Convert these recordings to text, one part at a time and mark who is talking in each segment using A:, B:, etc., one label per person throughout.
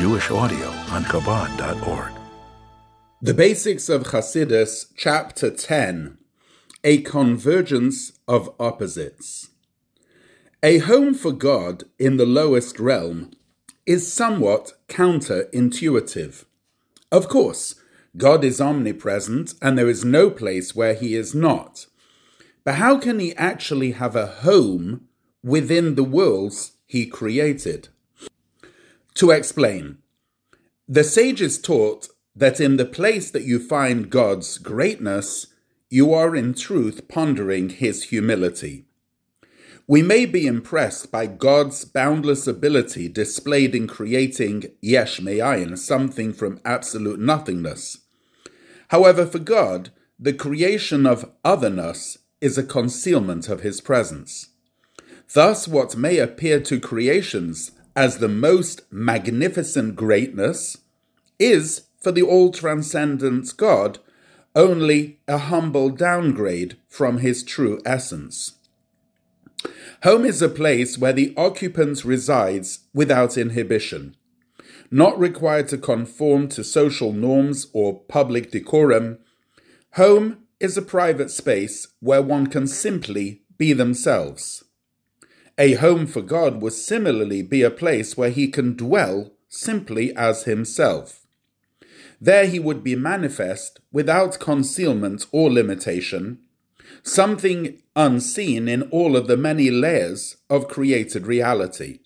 A: Jewish audio on Chabad.org.
B: The Basics of Chassidus, Chapter 10 A Convergence of Opposites. A home for God in the lowest realm is somewhat counterintuitive. Of course, God is omnipresent and there is no place where he is not. But how can he actually have a home within the worlds he created? To explain, the sages taught that in the place that you find God's greatness, you are in truth pondering his humility. We may be impressed by God's boundless ability displayed in creating yesh me'ayin, something from absolute nothingness. However, for God, the creation of otherness is a concealment of his presence. Thus, what may appear to creations as the most magnificent greatness is, for the all transcendent God, only a humble downgrade from his true essence. Home is a place where the occupant resides without inhibition, not required to conform to social norms or public decorum. Home is a private space where one can simply be themselves. A home for God would similarly be a place where he can dwell simply as himself. There he would be manifest without concealment or limitation, something unseen in all of the many layers of created reality.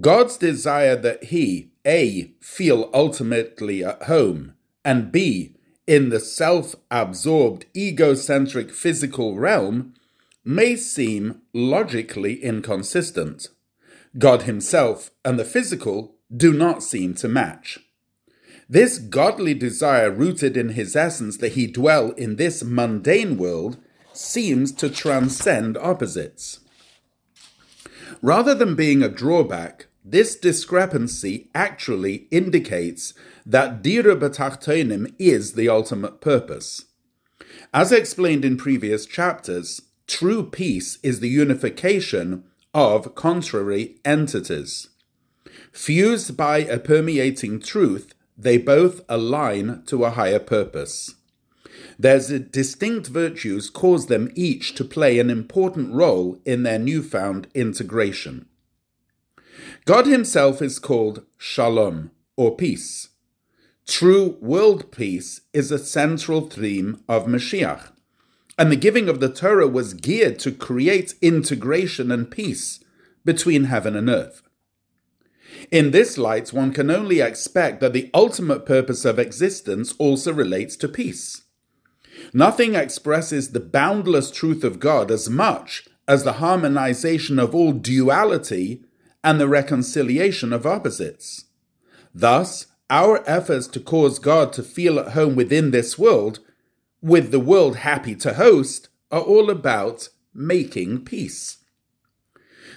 B: God's desire that he, A, feel ultimately at home, and B, in the self absorbed, egocentric physical realm, may seem logically inconsistent. God Himself and the physical do not seem to match. This godly desire, rooted in his essence that he dwell in this mundane world, seems to transcend opposites. Rather than being a drawback, this discrepancy actually indicates that Dira is the ultimate purpose. As explained in previous chapters, true peace is the unification of contrary entities. Fused by a permeating truth, they both align to a higher purpose. Their distinct virtues cause them each to play an important role in their newfound integration. God Himself is called Shalom, or peace. True world peace is a central theme of Mashiach, and the giving of the Torah was geared to create integration and peace between heaven and earth. In this light, one can only expect that the ultimate purpose of existence also relates to peace. Nothing expresses the boundless truth of God as much as the harmonization of all duality and the reconciliation of opposites. Thus, our efforts to cause God to feel at home within this world, with the world happy to host, are all about making peace.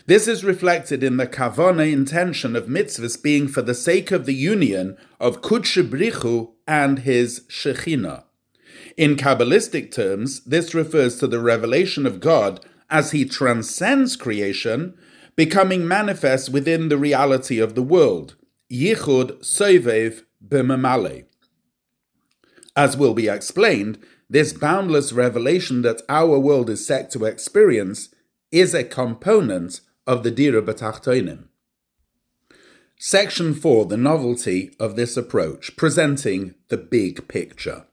B: This is reflected in the kavana intention of mitzvahs being for the sake of the union of Kudshe and his Shekhinah. In Kabbalistic terms, this refers to the revelation of God as he transcends creation, becoming manifest within the reality of the world. Yichud Sovev B'Mamale. As will be explained, this boundless revelation that our world is set to experience is a component of the Dira B'Tachtonim. Section 4 The novelty of this approach, presenting the big picture.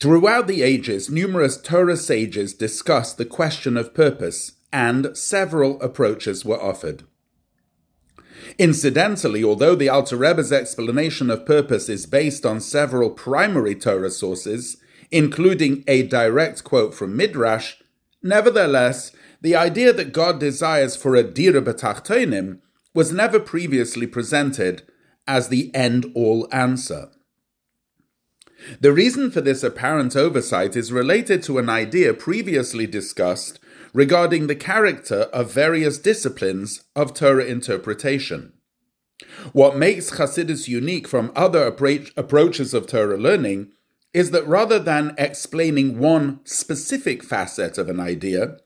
B: Throughout the ages, numerous Torah sages discussed the question of purpose, and several approaches were offered. Incidentally, although the Alter Rebbe's explanation of purpose is based on several primary Torah sources, including a direct quote from Midrash, nevertheless, the idea that God desires for a dira b'tachtonim was never previously presented as the end-all answer. The reason for this apparent oversight is related to an idea previously discussed regarding the character of various disciplines of Torah interpretation. What makes Chassidus unique from other approaches of Torah learning is that rather than explaining one specific facet of an idea,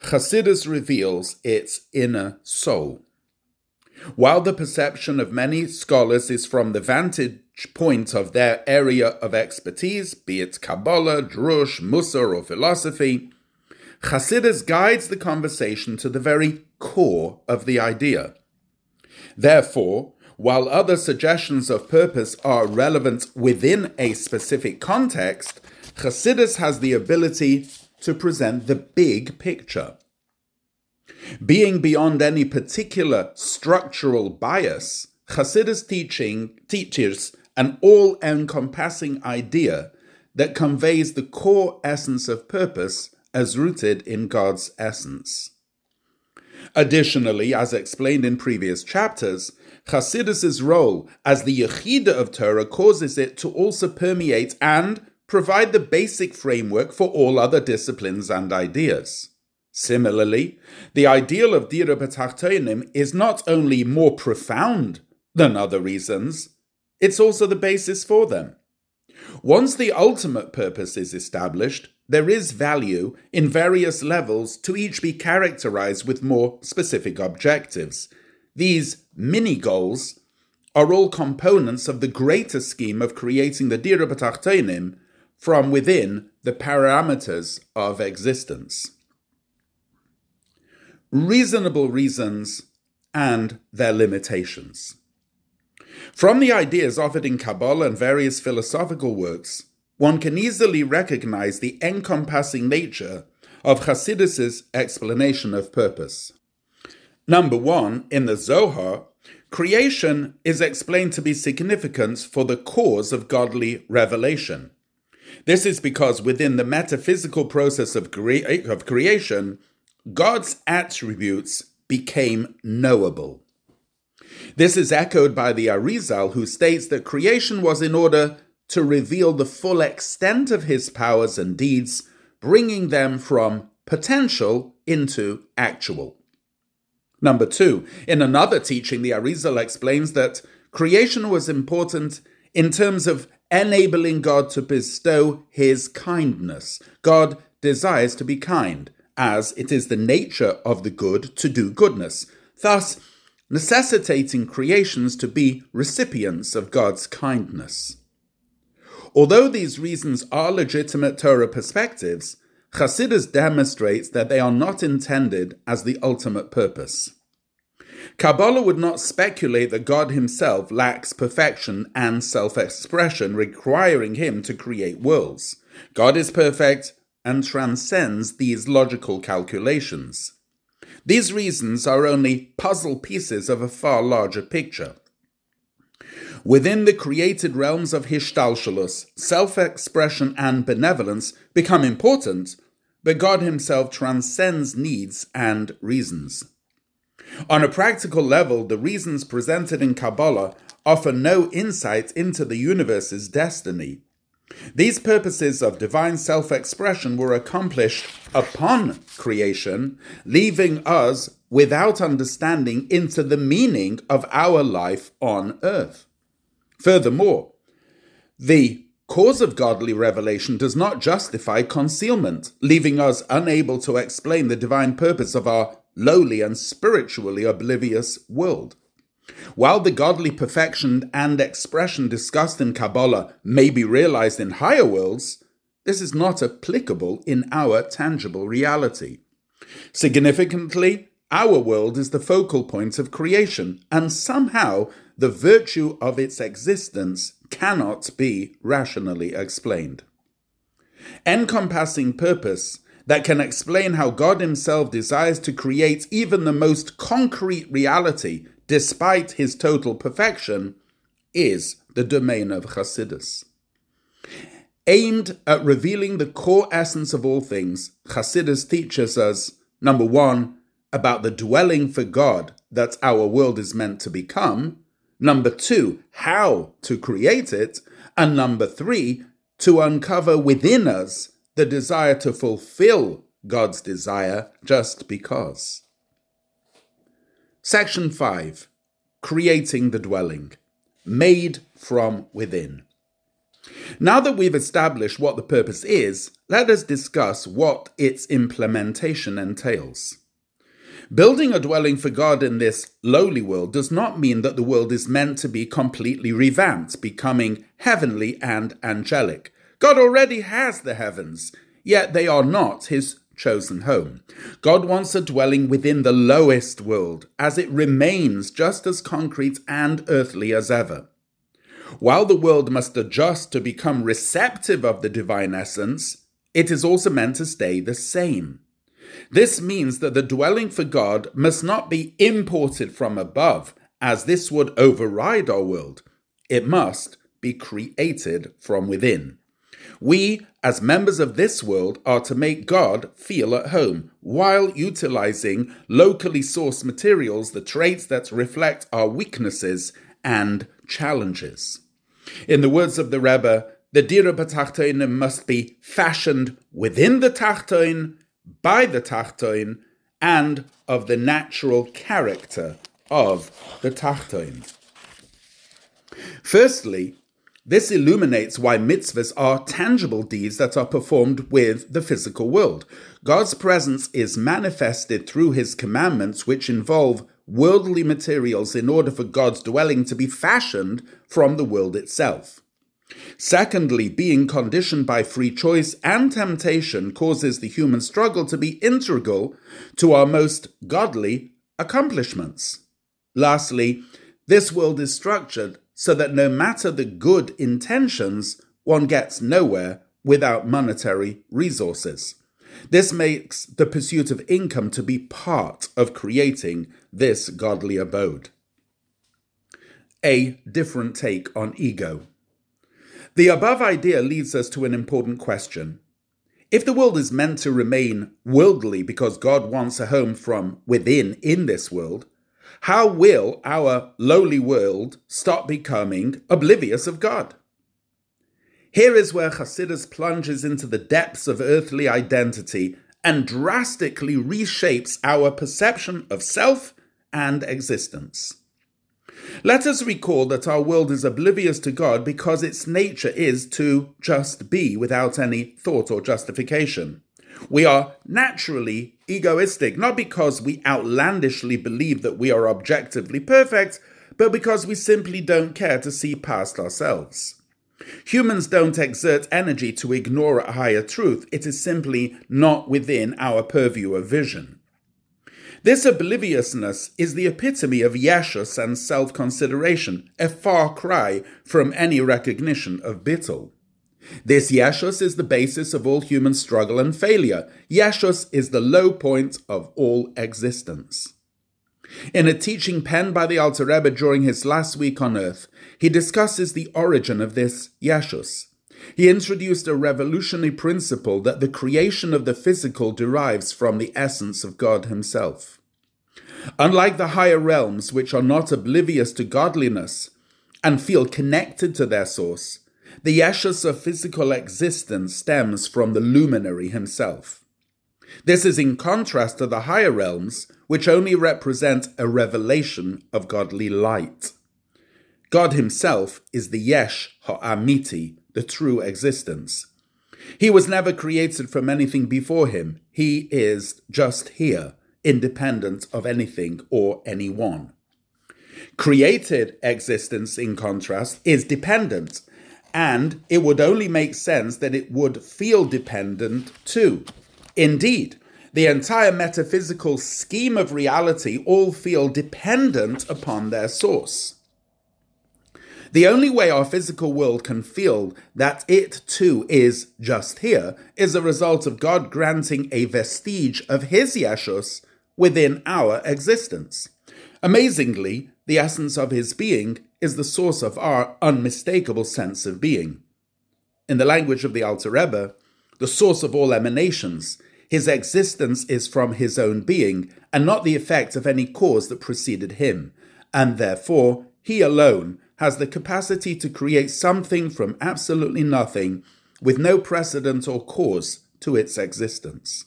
B: Chassidus reveals its inner soul. While the perception of many scholars is from the vantage point of their area of expertise, be it Kabbalah, Drush, Musar, or philosophy, Chassidus guides the conversation to the very core of the idea. Therefore, while other suggestions of purpose are relevant within a specific context, Chassidus has the ability to present the big picture. Being beyond any particular structural bias, Chassidus teaching teaches an all encompassing idea that conveys the core essence of purpose as rooted in God's essence. Additionally, as explained in previous chapters, Chassidus' role as the Yechida of Torah causes it to also permeate and provide the basic framework for all other disciplines and ideas. Similarly, the ideal of Dira B'Tachtonim is not only more profound than other reasons, it's also the basis for them. Once the ultimate purpose is established, there is value in various levels to each be characterized with more specific objectives. These mini goals are all components of the greater scheme of creating the Dira from within the parameters of existence. Reasonable reasons and their limitations. From the ideas offered in Kabbalah and various philosophical works, one can easily recognize the encompassing nature of Chassidus' explanation of purpose. Number one, in the Zohar, creation is explained to be significant for the cause of godly revelation. This is because within the metaphysical process of, crea- of creation, God's attributes became knowable. This is echoed by the Arizal, who states that creation was in order to reveal the full extent of his powers and deeds, bringing them from potential into actual. Number two, in another teaching, the Arizal explains that creation was important in terms of enabling God to bestow his kindness. God desires to be kind, as it is the nature of the good to do goodness, thus necessitating creations to be recipients of God's kindness. Although these reasons are legitimate Torah perspectives, Chassidus demonstrates that they are not intended as the ultimate purpose. Kabbalah would not speculate that God himself lacks perfection and self expression, requiring him to create worlds. God is perfect and transcends these logical calculations. These reasons are only puzzle pieces of a far larger picture. Within the created realms of Hishtalshalus, self expression and benevolence become important, but God Himself transcends needs and reasons. On a practical level, the reasons presented in Kabbalah offer no insight into the universe's destiny. These purposes of divine self expression were accomplished upon creation, leaving us without understanding into the meaning of our life on earth. Furthermore, the cause of godly revelation does not justify concealment, leaving us unable to explain the divine purpose of our lowly, and spiritually oblivious world. While the godly perfection and expression discussed in Kabbalah may be realized in higher worlds, this is not applicable in our tangible reality. Significantly, our world is the focal point of creation, and somehow the virtue of its existence cannot be rationally explained. Encompassing purpose that can explain how God Himself desires to create even the most concrete reality despite His total perfection is the domain of Chassidus. Aimed at revealing the core essence of all things, Chassidus teaches us number one, about the dwelling for God that our world is meant to become, number two, how to create it, and number three, to uncover within us the desire to fulfill God's desire just because. Section 5 Creating the Dwelling Made from Within. Now that we've established what the purpose is, let us discuss what its implementation entails. Building a dwelling for God in this lowly world does not mean that the world is meant to be completely revamped, becoming heavenly and angelic. God already has the heavens, yet they are not his chosen home. God wants a dwelling within the lowest world, as it remains just as concrete and earthly as ever. While the world must adjust to become receptive of the divine essence, it is also meant to stay the same. This means that the dwelling for God must not be imported from above, as this would override our world. It must be created from within. We, as members of this world, are to make God feel at home while utilizing locally sourced materials, the traits that reflect our weaknesses and challenges. In the words of the Rebbe, the Dira must be fashioned within the Tachtoin, by the Tachtoin, and of the natural character of the Tachtoin. Firstly, this illuminates why mitzvahs are tangible deeds that are performed with the physical world. God's presence is manifested through his commandments, which involve worldly materials in order for God's dwelling to be fashioned from the world itself. Secondly, being conditioned by free choice and temptation causes the human struggle to be integral to our most godly accomplishments. Lastly, this world is structured so that no matter the good intentions, one gets nowhere without monetary resources. This makes the pursuit of income to be part of creating this godly abode. A different take on ego. The above idea leads us to an important question. If the world is meant to remain worldly because God wants a home from within in this world, how will our lowly world stop becoming oblivious of God? Here is where Chassidus plunges into the depths of earthly identity and drastically reshapes our perception of self and existence. Let us recall that our world is oblivious to God because its nature is to just be without any thought or justification. We are naturally egoistic, not because we outlandishly believe that we are objectively perfect, but because we simply don't care to see past ourselves. Humans don't exert energy to ignore a higher truth, it is simply not within our purview of vision. This obliviousness is the epitome of yeshus and self consideration, a far cry from any recognition of bittul. This Yeshus is the basis of all human struggle and failure. Yeshus is the low point of all existence. In a teaching penned by the Alter Rebbe during his last week on earth, he discusses the origin of this Yeshus. He introduced a revolutionary principle that the creation of the physical derives from the essence of God Himself. Unlike the higher realms, which are not oblivious to godliness and feel connected to their source, the Yeshus of physical existence stems from the luminary himself. This is in contrast to the higher realms, which only represent a revelation of godly light. God himself is the Yesh Ha'amiti, the true existence. He was never created from anything before him. He is just here, independent of anything or anyone. Created existence, in contrast, is dependent and it would only make sense that it would feel dependent too. Indeed, the entire metaphysical scheme of reality all feel dependent upon their source. The only way our physical world can feel that it too is just here is a result of God granting a vestige of His Yeshus within our existence. Amazingly, the essence of His being is the source of our unmistakable sense of being. In the language of the Alter Rebbe, the source of all emanations, his existence is from his own being and not the effect of any cause that preceded him, and therefore he alone has the capacity to create something from absolutely nothing with no precedent or cause to its existence.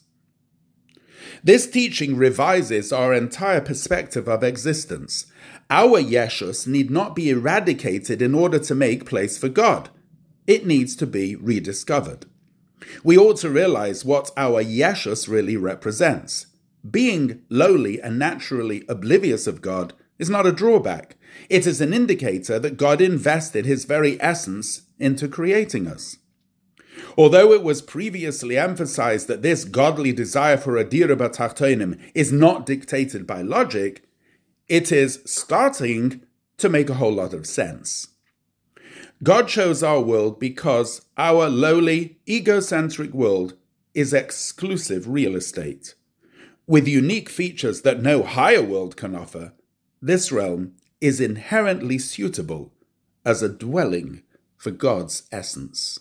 B: This teaching revises our entire perspective of existence our Yeshus need not be eradicated in order to make place for God. It needs to be rediscovered. We ought to realize what our Yeshus really represents. being lowly and naturally oblivious of God is not a drawback. It is an indicator that God invested his very essence into creating us. Although it was previously emphasized that this godly desire for a dira b'tachtonim is not dictated by logic, it is starting to make a whole lot of sense. God chose our world because our lowly, egocentric world is exclusive real estate. With unique features that no higher world can offer, this realm is inherently suitable as a dwelling for God's essence.